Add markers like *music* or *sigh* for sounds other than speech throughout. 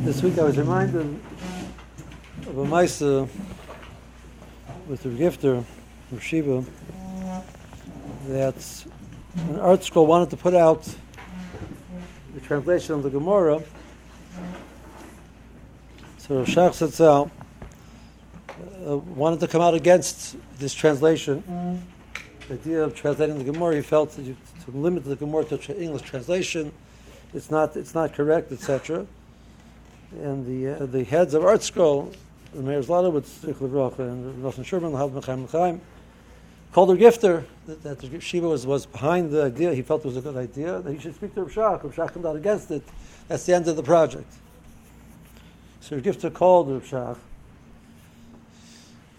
This week I was reminded of a Maisa with the gifter from Shiva that an ArtScroll wanted to put out the translation of the Gemara. So Shach Setzel uh, wanted to come out against this translation. The idea of translating the Gemara, he felt that you, to limit the Gemara to tra- English translation, it's not, it's not correct, etc. And the, uh, the heads of Art Scroll, the Zlotowitz, Zichler Rocha, and Nosson Scherman, Hav Mechaim Chaim, called her gifter, that, that Shiva was, was behind the idea, he felt it was a good idea, that he should speak to Rav Shach. Rav Shach came out against it. That's the end of the project. So the gifter called Rav Shach.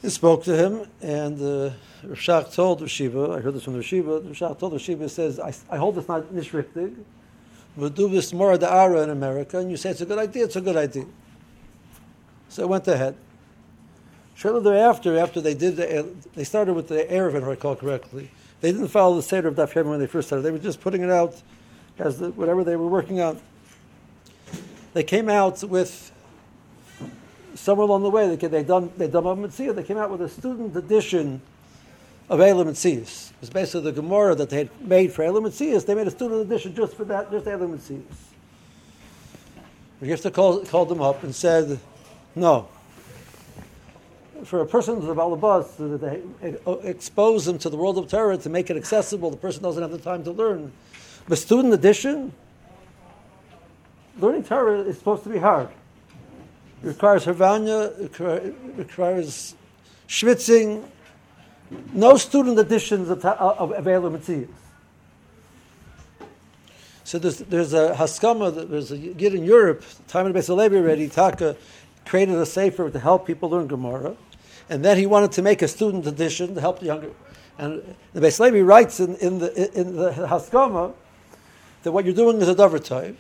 He spoke to him, and uh, Rav Shach told Rav Shiva, I heard this from Rav Shiva, Rav Shach told Rav Shiva, he says, I, I hold this not nishriktig, we'll do this more the ara in America, and you say it's a good idea, it's a good idea. So it went ahead. Shortly thereafter, after they did, the, they started with the Erev, if I recall correctly. They didn't follow the Seder of Daf when they first started. They were just putting it out as the, whatever they were working on. They came out with somewhere along the way. They they done they mitzvah. They came out with a student edition of Eilim Mitzias. It was basically the Gemara that they had made for Eilim Mitzias. They made a student edition just for that, just Eilim Mitzias. The Gifter called, called them up and said, "No, for a person who's about the bus, that they expose them to the world of Torah to make it accessible. The person doesn't have the time to learn. But student edition, learning Torah is supposed to be hard. Requires Havanya, it requires schwitzing. No student editions of, of, of So there's, there's a Haskama, there's a Yid in Europe, time of the Beis Levi already, Taka created a safer to help people learn Gemara and then he wanted to make a student edition to help the younger. And the Beis Levi writes in, in the in the Haskama that what you're doing is a dover type,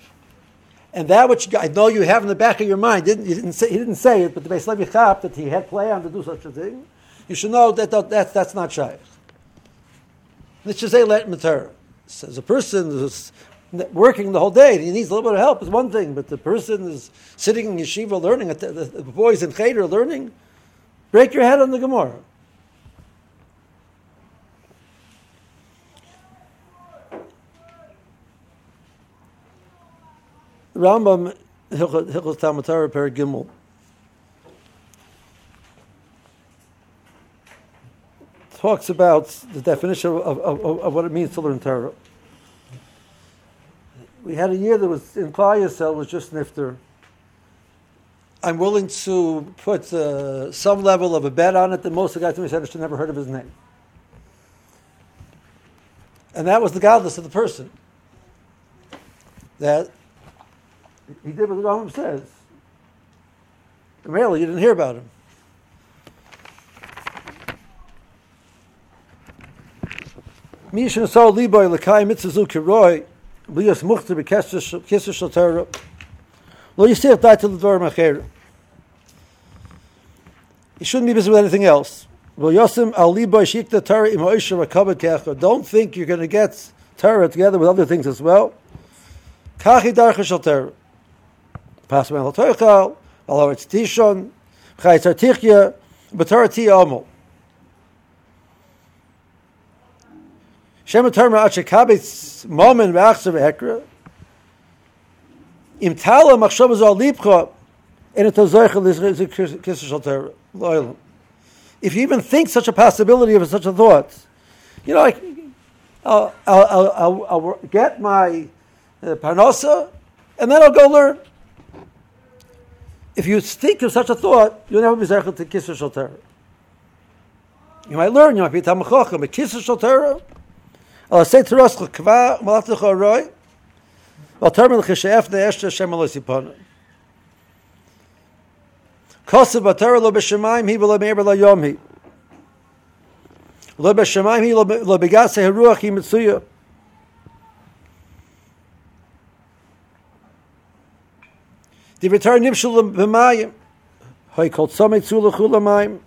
and that which I know you have in the back of your mind didn't you didn't say he didn't say it, but the Beis Levi chap that he had plan to do such a thing. You should know that, that, that that's not shaykh. Let's just say let matter. As a person who's working the whole day, he needs a little bit of help is one thing, but the person is sitting in yeshiva learning, the, the, the boys in cheder learning, Break your head on the Gemara. Rambam Hilchot Talmud Torah Per Gimel talks about the definition of, of, of, what it means to learn Torah. We had a year that was in Klal was just nifter. I'm willing to put uh, some level of a bet on it that most of the guys in my center never heard of his name. And that was the godless of the person. That he did what the Rambam says. Really, you didn't hear about him. Mishin saw liboy lekai mitzazu kiroi lias muchter bekesser shel Torah lo yisir daitel l'dvar macher he shouldn't be busy with anything else. Don't think you're going to get Torah together with other things as well. Kachi darcha shel Torah. Tishon, ti. Shem shekabitz momen im tala machshav zol lipcha. If you even think such a possibility of such a thought, you know, like, I'll, I'll, I'll, I'll get my uh, parnasa, and then I'll go learn. If you think of such a thought, you'll never be zechel to shal Torah. You might learn, you might be tamachochem, but kisser shal Torah, I'll say to us, kva, malatach aroi, I'll tell me, l'chesheef ne'esh Hashem alosiponim. Kosev Batara lo b'shemayim hi v'lo me'er lo yom hi. Lo b'shemayim hi lo hi. The return nimshul b'mayim. Hoy kol tzomei tzula chula mayim.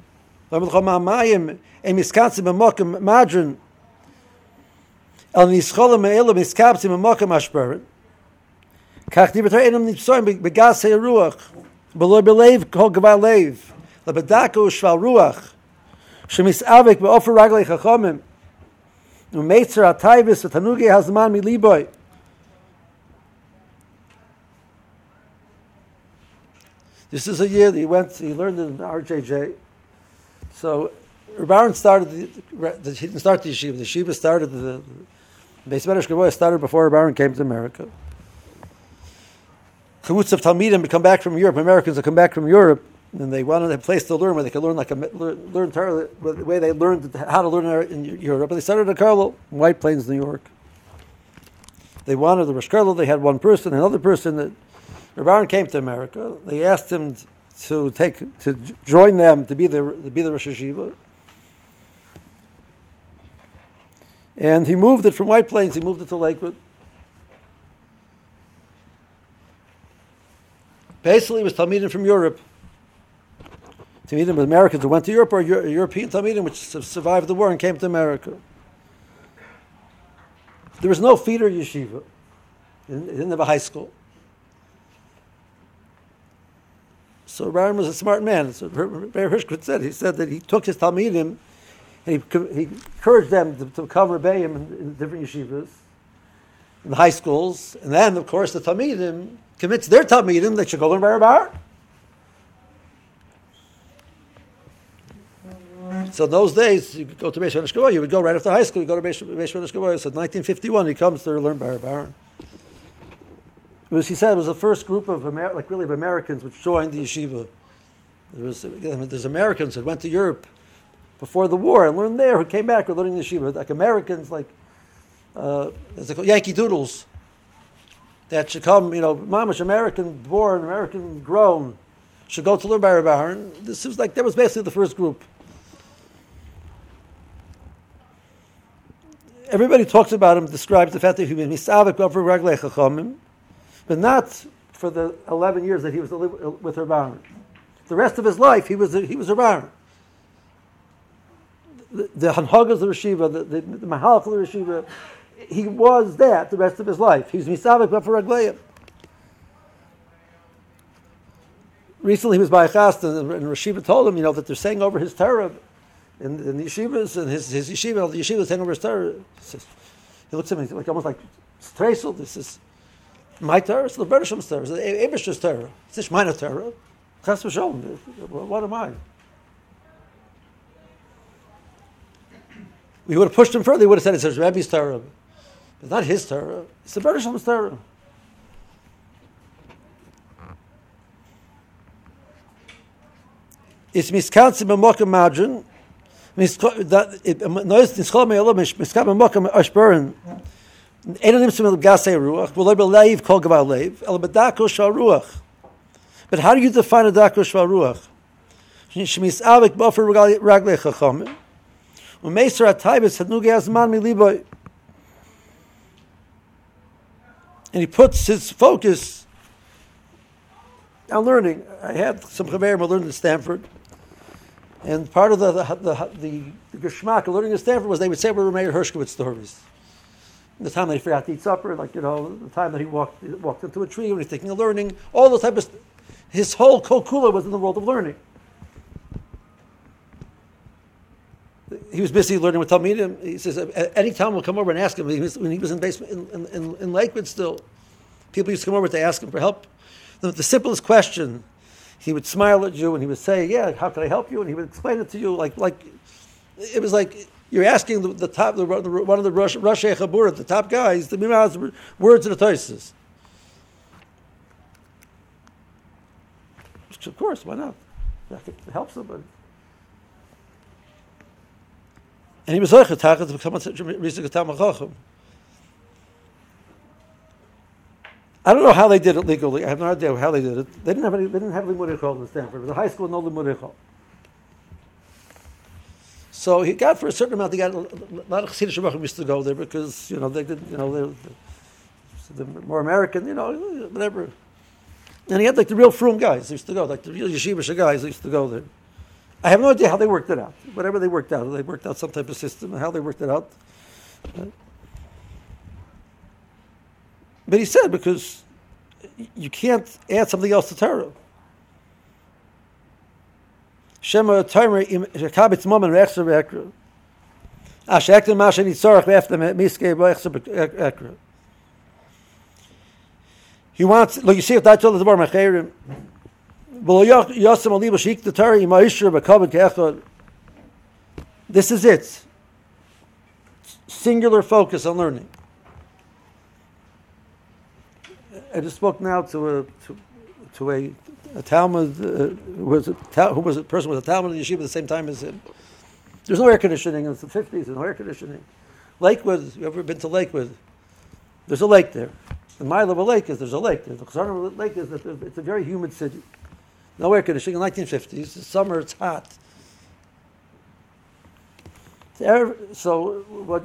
Lamed chom ha-mayim em miskatzi b'mokim madrin el nischola me'ela miskatzi b'mokim ashperin. Kach di betar enam nipsoim begas ruach beloy belev kol gvar lev lebedako shval ruach shemisavik be'ofer raglei chachomim u'meitzer atayvis v'tanugi hazman miliboy This is a year that he went, he learned in RJJ. So Rabbaran started, the, the, he didn't start the yeshiva, the yeshiva started, the, the Beis Medrash Govoha started before Rabbaran came to America. Kavutz of Talmidim come back from Europe, Americans would come back from Europe, and they wanted a place to learn where they could learn like a, learn, learn Torah, the way they learned how to learn in Europe. And they started a Carlo, White Plains, New York. They wanted the Rosh Carlo, they had one person, another person that Rabban came to America. They asked him to take to join them to be the to be the Rosh Hashiva. And he moved it from White Plains. He moved it to Lakewood. Basically, it was Talmidim from Europe. Talmidim Americans who went to Europe or European Talmidim which survived the war and came to America. There was no feeder yeshiva. They didn't have a high school. So Aaron was a smart man. So Bear Hirschkut said he said that he took his talmidim and he, he encouraged them to, to become rebbeim in, in different yeshivas, in the high schools, and then of course the talmidim commits their talmidim they should go learn Bar So in those days, you go to Beis Shemeshkavoy, you would go right after high school, you go to Beis Shemeshkavoy. So in 1951, he comes to learn Bar Because he said it was the first group of Amer- like really of Americans which joined the yeshiva. There was there's Americans that went to Europe before the war and learned there who came back were learning the yeshiva. Like Americans, like uh, as Yankee Doodles, that should come, you know, mamish American born, American grown, should go to learn by Rabbi This was like that was basically the first group. Everybody talks about him, describes the fact that he was misavik but not for the 11 years that he was uh, with Rabban. The rest of his life, he was he was Rabban. The, the Hanhagas of the Rishiva, the, the, the of the Rishiva, he was that the rest of his life. He was Misavik but for Ragleim. Recently he was by a chast and, and Rishiva told him, you know, that they're saying over his Torah in, the yeshivas and his, his yeshiva, the yeshiva is saying over his Torah. He looks at me like almost like Streisel, this is my Torah, it's the Bereshim's Torah, it's the Abish's Torah. It's not my Torah. Chas v'sholem. What am I? We would have pushed him further. He would have said it's his Rebbe's Torah. It's not his Torah. It's the Bereshim's Torah. It's miskatzi b'mokim madrin. Nois nischol me'olam miskatzi b'mokim ashberin. But how do you define a dako shvaruach? And he puts his focus on learning. I had some Chaverim I learned at Stanford, and part of the the, the, the, the, the learning at Stanford was they would say we were Meir Hershkowitz stories the time that he forgot to eat supper, like you know, the time that he walked walked into a tree when he's taking a learning, all those type of. St- his whole kokula was in the world of learning. He was busy learning with Talmidim. He says any time we'll come over and ask him. He was, when he was in basement in, in, in, Lakewood still, people used to come over to ask him for help. The, the simplest question, he would smile at you and he would say, "Yeah, how can I help you?" And he would explain it to you like like it was like you're asking the, the top, the, one of the Rosh Chabura, the top guys, the Mimaz words of the Toises. Of course, why not? It helps them. And he was like to become a Risa I don't know how they did it legally. I have no idea how they did it. They didn't have any. They didn't have Limud in Stanford. A high school, no Limud so he got for a certain amount. He got a lot of Chassidish Shemachim used to go there because you know they did you know they're, they're more American, you know whatever. And he had like the real frum guys used to go, like the real yeshiva guys used to go there. I have no idea how they worked it out. Whatever they worked out, they worked out some type of system and how they worked it out. But he said because you can't add something else to Torah. Shema Torah im kabitz mom and rechser vekra. Ash ah, ektem mash ni tzorach miske. He wants, look, you see if that's all the bar mechayrim. This is it. Singular focus on learning. I just spoke now to a to, to a, a Talmud uh, was a who was a person with a Talmud in yeshiva at the same time as him. There's no air conditioning in the fifties. There's no air conditioning. Lakewood. You ever been to Lakewood? There's a lake there. The mile of a lake is there's a lake. The lake is that it's a very humid city. No air conditioning in the 1950s. The summer it's hot. So what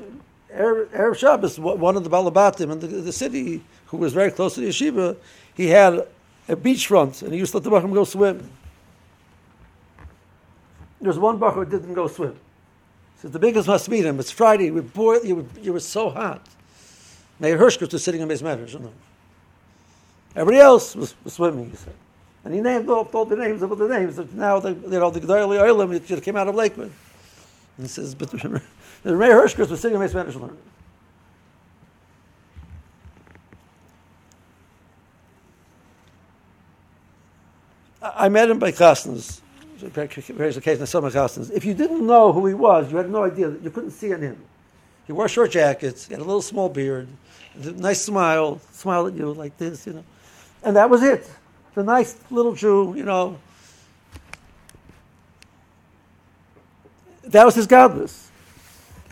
Erev Shabbos, one of the Balabatim in the, the, city, who was very close to the yeshiva, he had a beachfront, and he used to let the Bachram go swim. There's one Bachar who didn't go swim. He says, the biggest must meet him. It's Friday. We boiled, you, were, you were so hot. Meir Hershkowitz was sitting in his know. Everybody else was, was swimming, he said. And he named off all the names of all the names. Now, the, you know, the G'dayli Oilim, it came out of Lakewood. And he says, but the *laughs* Meir Hershkowitz was sitting in his matters. I met him by Kastner's. Various occasions, some Kastner's. If you didn't know who he was, you had no idea. That you couldn't see in him. He wore short jackets. He had a little small beard nice smile, smile at you like this, you know. And that was it. The nice little Jew, you know. That was his godless.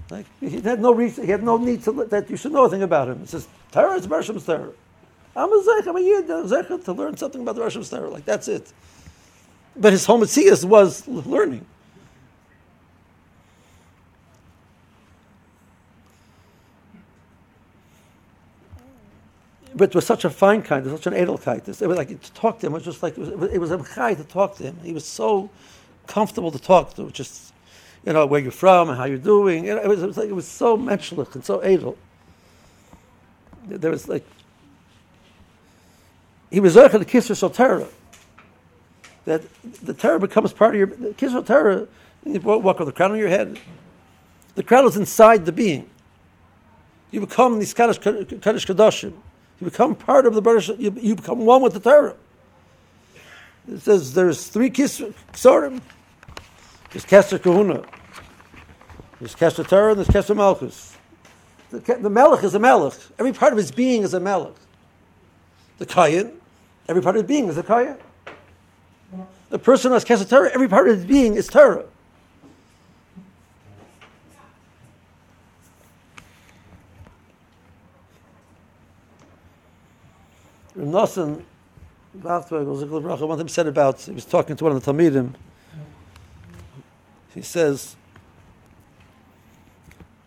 Like he had no reason, he had no need to that you should know anything about him. It says Torah is Bershem's Torah. I'm a zech, I'm a yid, I'm to learn something about the Bershem's Torah. Like that's it. But his home was learning. but it was such a fine kind, such an edelkeit. It was like to talk to him It was just like it was, it was a to talk to him. He was so comfortable to talk to, just you know where you're from and how you're doing. It was, it was like it was so menschlich and so edel. There was like he was there the kisser Torah. That the Torah becomes part of your the kisser Torah. You walk with the crown on your head. The crown is inside the being. You become these Kaddish Kadashim. You become part of the British. you, you become one with the Torah. It says there's three kisorim. There's Kester Kahuna. There's Kester Torah and there's Kester Malchus. The, the Melech is a Melech. Every part of his being is a Melech. The Kayan, every part of his being is a kaya. The person who has Kester Torah, every part of his being is Torah. Nosson, one time said about, he was talking to one of the Talmidim, he says,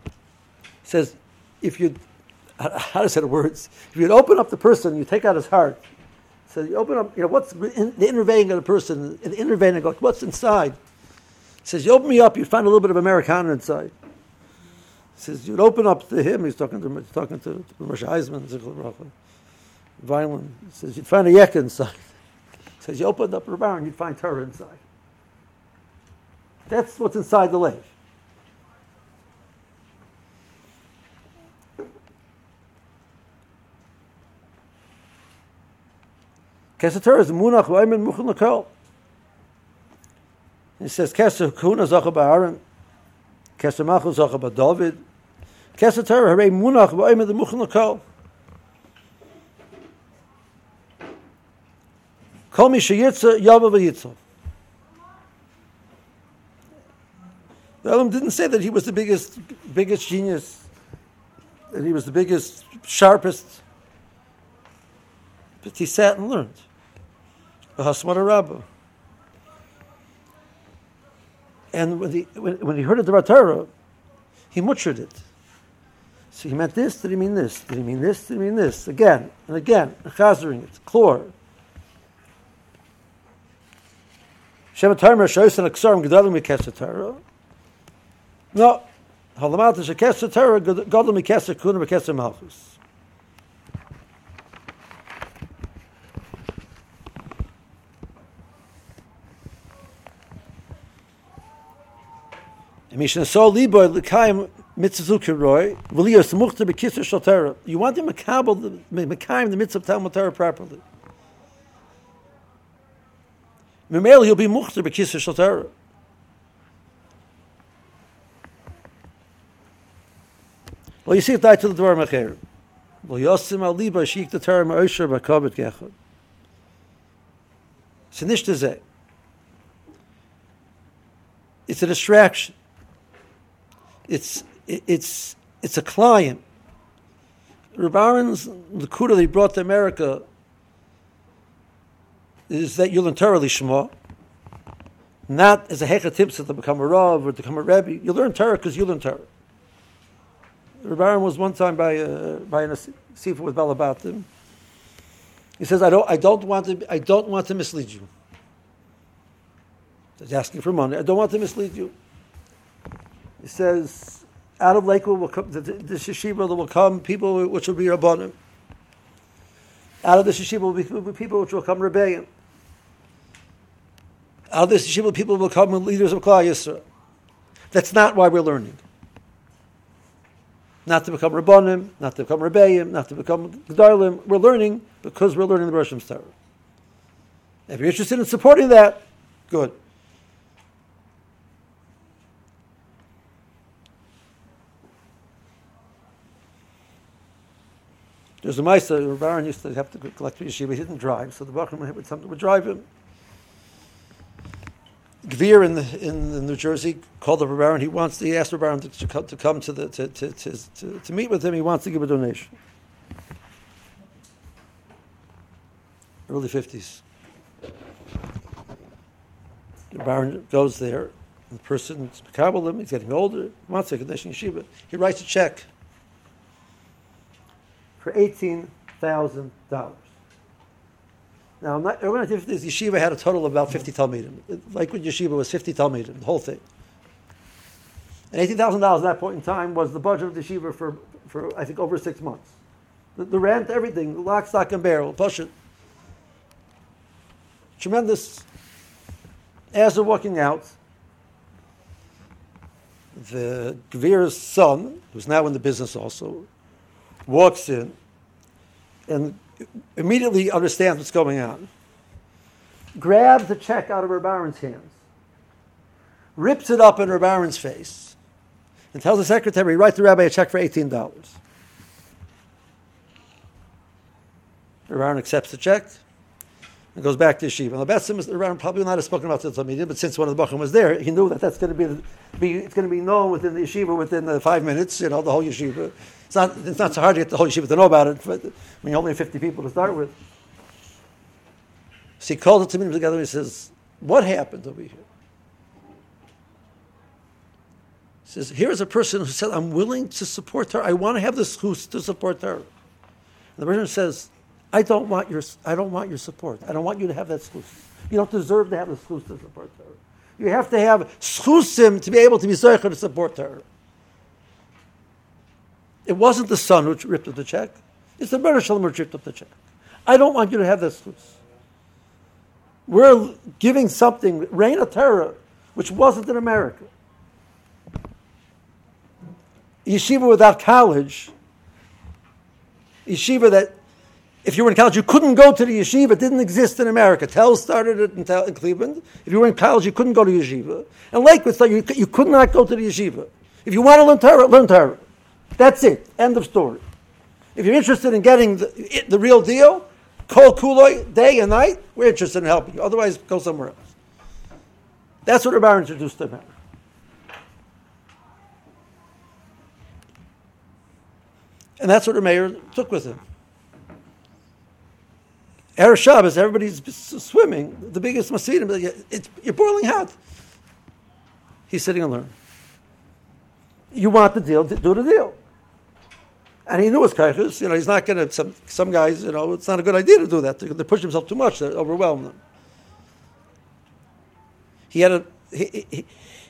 he says, if you, how to say the words, if you'd open up the person, you take out his heart, so you open up, you know, what's in, the inner vein of the person, the inner vein, go, what's inside? He says, you open me up, you find a little bit of Americana inside. He says, you'd open up to him, he's talking to, talking to, to Moshe Eisman, violin. It says you'd find a yek inside. It says you opened up the barn, you'd find Torah inside. That's what's inside the lake. Kesser Torah is munach v'aymin muchon l'kol. He says Kesser kuna zacha ba'aron, Kesser machu zacha ba'David, Kesser Torah harei munach v'aymin muchon l'kol. Kol mi sheyitza yava v'yitza. The Elam didn't say that he was the biggest, biggest genius, that he was the biggest, sharpest, but he sat and learned. And when he, when, when he heard of the Torah, he mutchered it. So he meant this, did he mean this? Did he mean this? Did he mean this? Again and again, chazering it, chlor. No, halamat is a kesser Torah gedolim mikesser kuna mikesser malchus. You want to makabel the mitzvah Talmud Torah properly. He'll be Well, you see it die to the dvar mecher. Well, yosim al shik the Torah ma'osher nish to It's a distraction it's it's it's a client. Reb Aaron's the kuda that he brought to America is that you'll learn Torah Lishma, not as a hechatipsa to become a rav or to become a rebbe. You learn Torah because you learn Torah. Reb Aaron was one time by uh, by a sefer with Balabatim. He says, "I don't, I don't want to, I don't want to mislead you." He's asking for money. I don't want to mislead you. He says, out of Lakewood will come, the, the Shishiba will come people which will be Rabbanim. Out of the Shishiba will be people which will come rebellion. Out of the Shishiba people will come leaders of Klal Yisrael. That's not why we're learning. Not to become Rabbanim, not to become Rebbeim, not to become Gedalim. We're learning because we're learning the Rosh Torah. If you're interested in supporting that, good. There's a Meister, the Baron used to have to collect yeshiva. He didn't drive, so the Bachram would something would drive him. Gvir in, in, New Jersey called the Baron. He wants. he asked the Baron to, to, come, to come to the to, to, to, to meet with him. He wants to give a donation. Early fifties. The Baron goes there. The person's Kabbalah, he's getting older, wants a donation yeshiva. He writes a check for $18,000. Now, I'm not, I'm not this yeshiva had a total of about 50 Talmudim. when Yeshiva was 50 Talmudim, the whole thing. And $18,000 at that point in time was the budget of the yeshiva for, for I think, over six months. The, the rent, everything, lock, stock, and barrel, push it. Tremendous. As they're walking out, the Gvir's son, who's now in the business also, walks in and immediately understands what's going on, grabs the check out of her Baron's hands, rips it up in her Baron's face, and tells the secretary, write the rabbi a check for $18. The Baron accepts the check and goes back to yeshiva. And the best thing is the Baron probably not have spoken about the media, but since one of the Bachim was there, he knew that that's going to be, be it's going to be known within the yeshiva within the five minutes. You know, the whole yeshiva. It's not, it's not so hard to get the whole yeshiva to know about it, but when you're only 50 people to start with. So he called the Talmudim together and he says, What happened over here? He says, Here is a person who said, I'm willing to support her. I want to have this who's to support her. And the person says, I don't want your I don't want your support. I don't want you to have that schus. You don't deserve to have the schus to support her. You have to have schusim to be able to be zeicher to support her. It wasn't the son who ripped up the check. It's the Rebbe Shalom who ripped up the check. I don't want you to have this. We're giving something, reign of terror, which wasn't in America. Yeshiva without college, yeshiva that if you were in college, you couldn't go to the yeshiva. It didn't exist in America. Tell started it in, in, Cleveland. If you were in college, you couldn't go to yeshiva. And Lakewood, you, you could not go to the yeshiva. If you want to learn Torah, learn Torah. That's it. End of story. If you're interested in getting the, the real deal, call Kuloi day and night. We're interested in helping you. Otherwise, go somewhere else. That's what Rabbi introduced them. And that's what the mayor took with him. Erev Shabbos, everybody's swimming. The biggest masidim, it's, you're boiling hot. He's sitting learning. You want the deal, do the deal. And he knew his kaiches. You know, he's not going to. Some some guys, you know, it's not a good idea to do that. They, they push themselves too much. They overwhelm them. He had a he, he,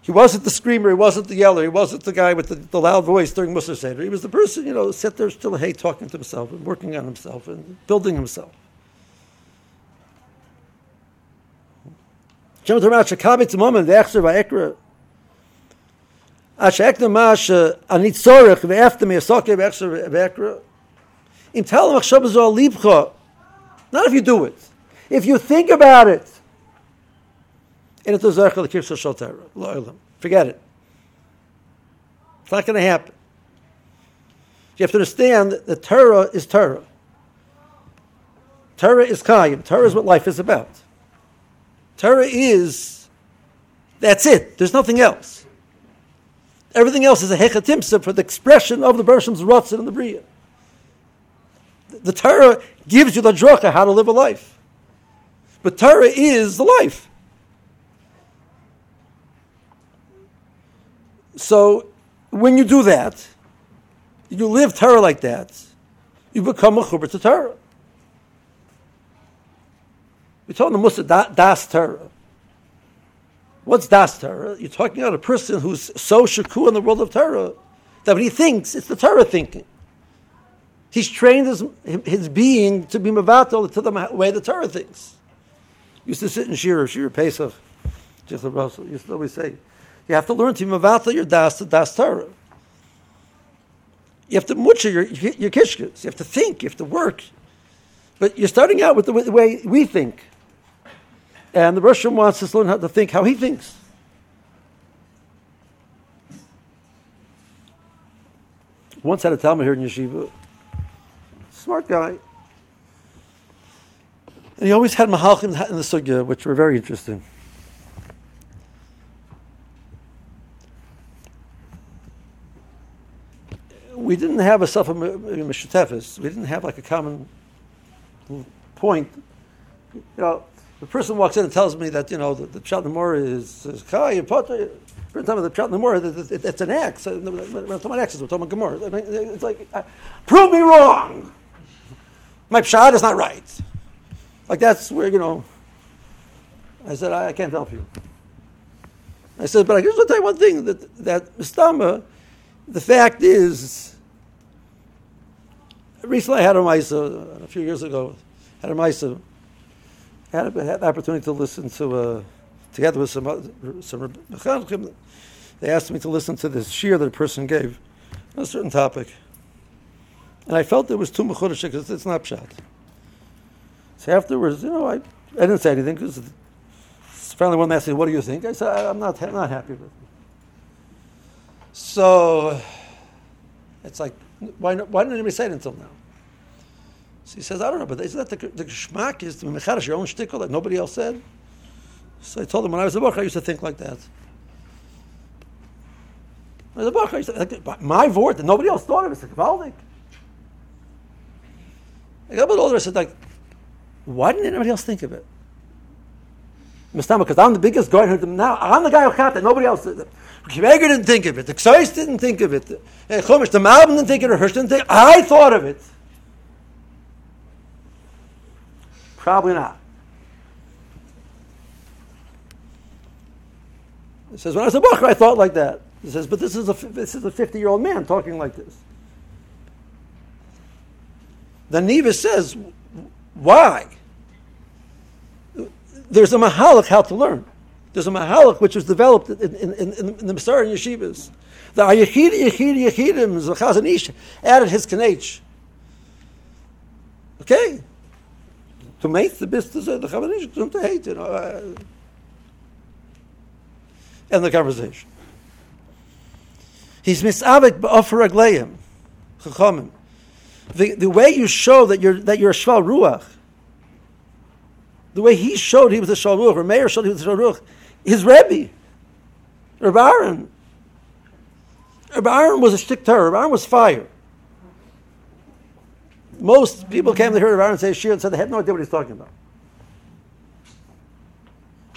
he wasn't the screamer, he wasn't the yeller, he wasn't the guy with the, the loud voice during Mussar Seder. He was the person, you know, sat there still hey, talking to himself and working on himself and building himself. Shekabit Zimom Ve'echzer Va'ekra Ashek Mash uh, Ani Tzorech Ve'eftem Yasoke Ve'echzer Ve'ekra Im Tal Machshav Zol Libcha Not if you do it. If you think about it. And it's a Zercha L'Kirsa Shal Torah. Lo'elam. Forget it. It's not going to happen. You have to understand that Torah is Torah. Torah is Kayim. Torah is what life is about. Torah is, that's it. There's nothing else. Everything else is a hechatimsa for the expression of the Bershom's Ratzin and the Bria. The Torah gives you the dracha how to live a life. But Torah is the life. So when you do that, you live Torah like that, you become a chuber to Torah. We told the Musa das Torah. What's das Torah? You're talking about a person who's so shaku in the world of Torah that when he thinks, it's the Torah thinking. He's trained his, his being to be mavatal to the way the Torah thinks. Used to sit in Shira, Shira Pesach, just Russell. Used to always say, you have to learn to be mavatal your das to das Torah. You have to mucha your, your kishkas. You have to think. You have to work. But you're starting out with the way we think. And the Russian wants us to learn how to think how he thinks. Once had a Talmud here in Yeshiva, smart guy. And he always had mahalchim in the sugya, which were very interesting. We didn't have a self mishatefis. We didn't have like a common point. You know, the person walks in and tells me that you know the, Pshat Nemor is is and Potter. Every time the Pshat Nemor, it, it's an X. We're talking about X's. We're talking about. It's like, uh, prove me wrong. My Pshat is not right. Like that's where you know. I said I, I can't help you. I said, but I just want to tell you one thing that that Mistama, the fact is. Recently, I had a Maisa a few years ago. Had a Maisa had, had the opportunity to listen to, uh, together with some some they asked me to listen to this shir that a person gave on a certain topic. And I felt it was too mechudesh because it's not pshat. So afterwards, you know, I, I didn't say anything because finally one asked me, what do you think? I said, I'm not, I'm not happy with it. So it's like, why, why didn't anybody say it until now? So he says, I don't know, but is that the, the shmak is to mechadish your own shtickle that nobody else said? So I told him when I was a book, I used to think like that. When I was a book, I used to think, my word, that nobody else thought of it. It's like, I got a bit older, I said, like, why didn't anybody else think of it? Because I'm the biggest guy who now. I'm the guy who got that. Nobody else. Did. Kiveger didn't think of it. The Ksais didn't think of it. The eh, Chumash, the Malbim didn't think of it. Hirsch didn't think. I thought of it. Probably not. He says, when I was a book, I thought like that. He says, but this is a, this is a 50 year old man talking like this. The Neva says, why? There's a mahalik how to learn. There's a mahalik which was developed in, in, in, in the Masar and Yeshivas. The Ayachid Zachazan Ish, added his kanech. Okay? To make the best of the Chavanish, to hate, you know. Uh, and the conversation. He's misavik ba'ofer agleim, chachamim. The, the way you show that you're, that you're a shval ruach, the way he showed he was a shval ruach, or Meir showed he was a shval ruach, his Rebbe, Reb Aaron, Reb Aaron was a shtik terror, Reb Aaron was fire. Most people came to hear of Aaron say Shir and said they had no idea what he's talking about.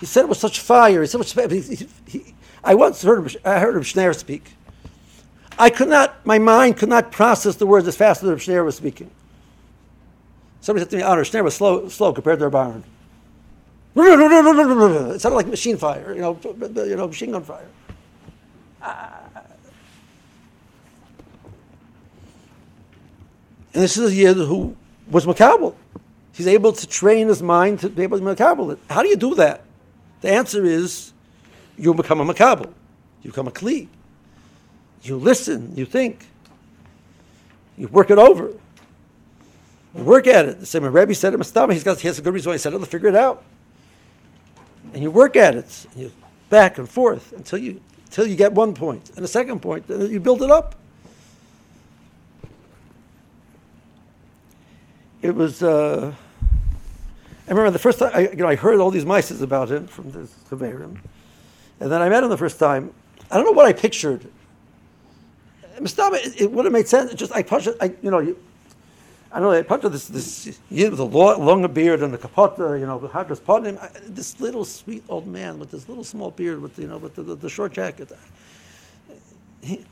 He said it was such fire. He said it was, he, he, I once heard I heard of Schneer speak. I could not, my mind could not process the words as fast as Schneer was speaking. Somebody said to me, Honor, Schneer was slow, slow compared to Baron. It sounded like machine fire, you know, you know, machine gun fire. And this is a yid who was makabel. He's able to train his mind to be able to makabel it. How do you do that? The answer is you become a makabel. You become a kli. You listen, you think. You work it over. You work at it. The same Rebbe said it, Mastama, he's got he has a good reason why he said it, to figure it out. And you work at it. You back and forth until you until you get one. And a second point, and you build it up. It was uh, I remember the first time I, you know, I heard all these mices about him from this Chaverim. And then I met him the first time. I don't know what I pictured. It, it would have made sense. Just I pictured, I you know, you, I know I pictured this this yid with a long, longer beard and the kapota, you know, the hadras ponim. This little sweet old man with this little small beard with you know with the, the, the short jacket. He,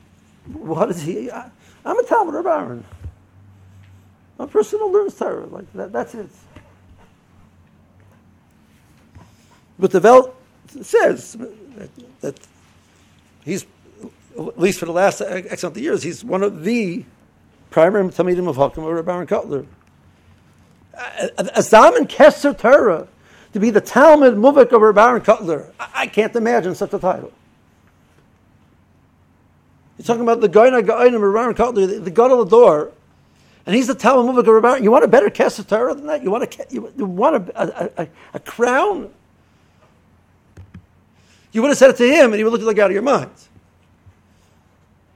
what is he? I, am a Talmud Rabbi Aaron. A person who learns Torah like that. That's it. But the Welt says that, that he's at least for the last X amount of years, he's one of the primary Talmidim of Hakim or Baron Kotler. A Zaman Kesser Torah to be the Talmud Muvik of Baron Kotler. I can't imagine such a title. You're talking about the Goyna of Baron Kotler, the, the God of the door, and he's the Talmud Baron. You want a better Kesser Torah than that? You want a, you, want a, a, a, a crown? You would have said it to him, and he would look like out of your mind.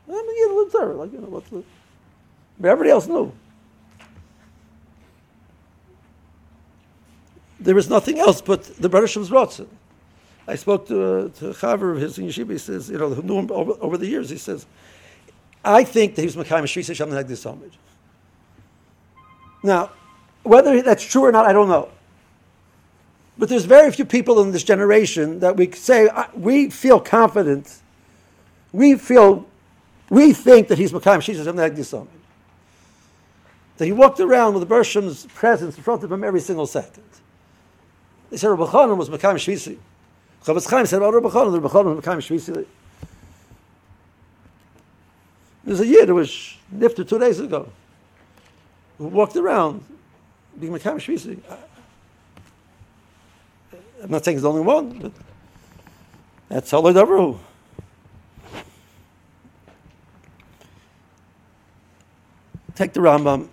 I mean, you like you know what's the, but everybody else knew. There was nothing else but the Brother Shem's Ratzin. I spoke to, uh, to chaver of his in Yeshiva. He says, you know, who knew him over, over the years. He says, I think that he was Mekayim Shvisa something like this homage. Now, whether that's true or not, I don't know. But there's very few people in this generation that we say, we feel confident, we feel we think that he's Makayim like. That he walked around with the Bershom's presence in front of him every single second. They said Rabbi Chanan was Makayim Shvisi. Chofetz Chaim said about Rabbi Chanan, Rabbi Chanan was Makayim Shvisi. There's a year that was nifted two days ago walked around being Makayim Shvisi. I'm not saying he's the only one, but that's I ever Take the Rambam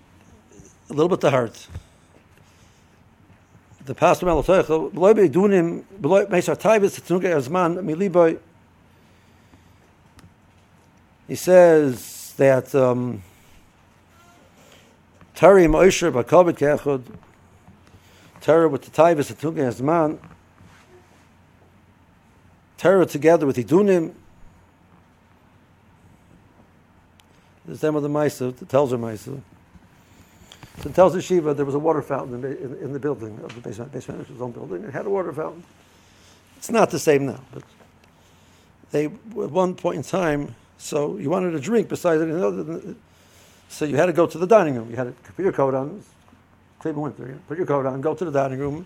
a little bit to heart. The pastor Malatoicha, beloy be dunim, beloy meisar taibis, tzunuke azman, miliboy. He says that um, Tari Moshe Bakabit Kechud, Tara with the Taibis Tzunuke Azman, Tara together with Idunim, the name of the Maisa, the Telzer Maisa. So tells the Shiva there was a water fountain in, in, in the building of the basement, basement his own building. It had a water fountain. It's not the same now, but they at one point in time. So you wanted a drink besides it, so you had to go to the dining room. You had to put your coat on, same winter. Put your coat on, go to the dining room,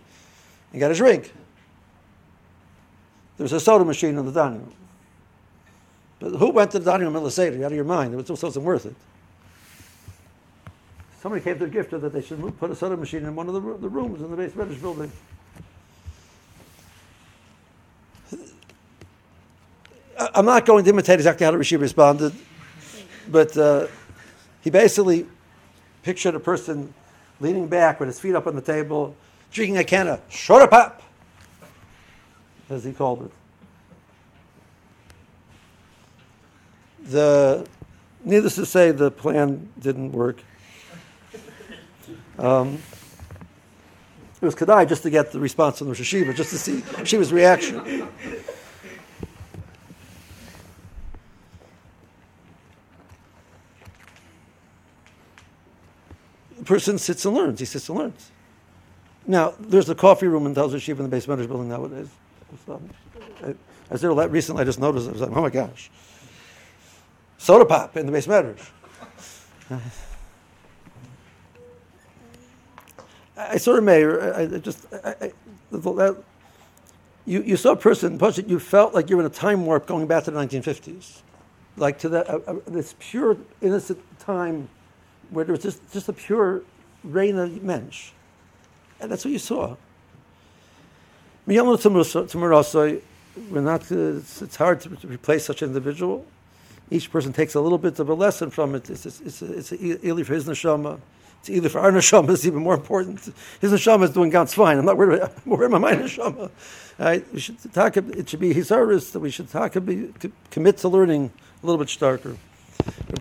and get a drink. There was a soda machine in the dining room. But who went to the dining room in the Seder? Out of your mind. It was, wasn't worth it. Somebody came to the gifter that they should put a soda machine in one of the, the rooms in the base British building. I'm not going to imitate exactly how the Rishi responded, but uh, he basically pictured a person leaning back with his feet up on the table, drinking a can of short pop, as he called it. The, needless to say, the plan didn't work. *laughs* Um, it was Kadai just to get the response from the Rosh Hashiva, just to see Shiva's reaction. The person sits and learns. He sits and learns. Now, there's a coffee room in Tel Shiva in the basement building nowadays. I, I was there recently. I just noticed. I was like, oh my gosh soda pop in the base medrash. I, I sort of may, I, I just, I, I, that, you, you saw a person, you felt like you were in a time warp going back to the 1950s, like to that, uh, uh, this pure, innocent time where there was just, just a pure reign of mensch. And that's what you saw. We're not, it's, it's hard to, replace such an individual. Each person takes a little bit of a lesson from it. It's, it's, it's, it's either for his neshama, it's either for our *laughs* neshama, it's even more important. His neshama is doing ganz fine. I'm not worried about, I'm *laughs* worried my neshama. Right? We should talk, it should be his that we should talk, be, commit to learning a little bit starker.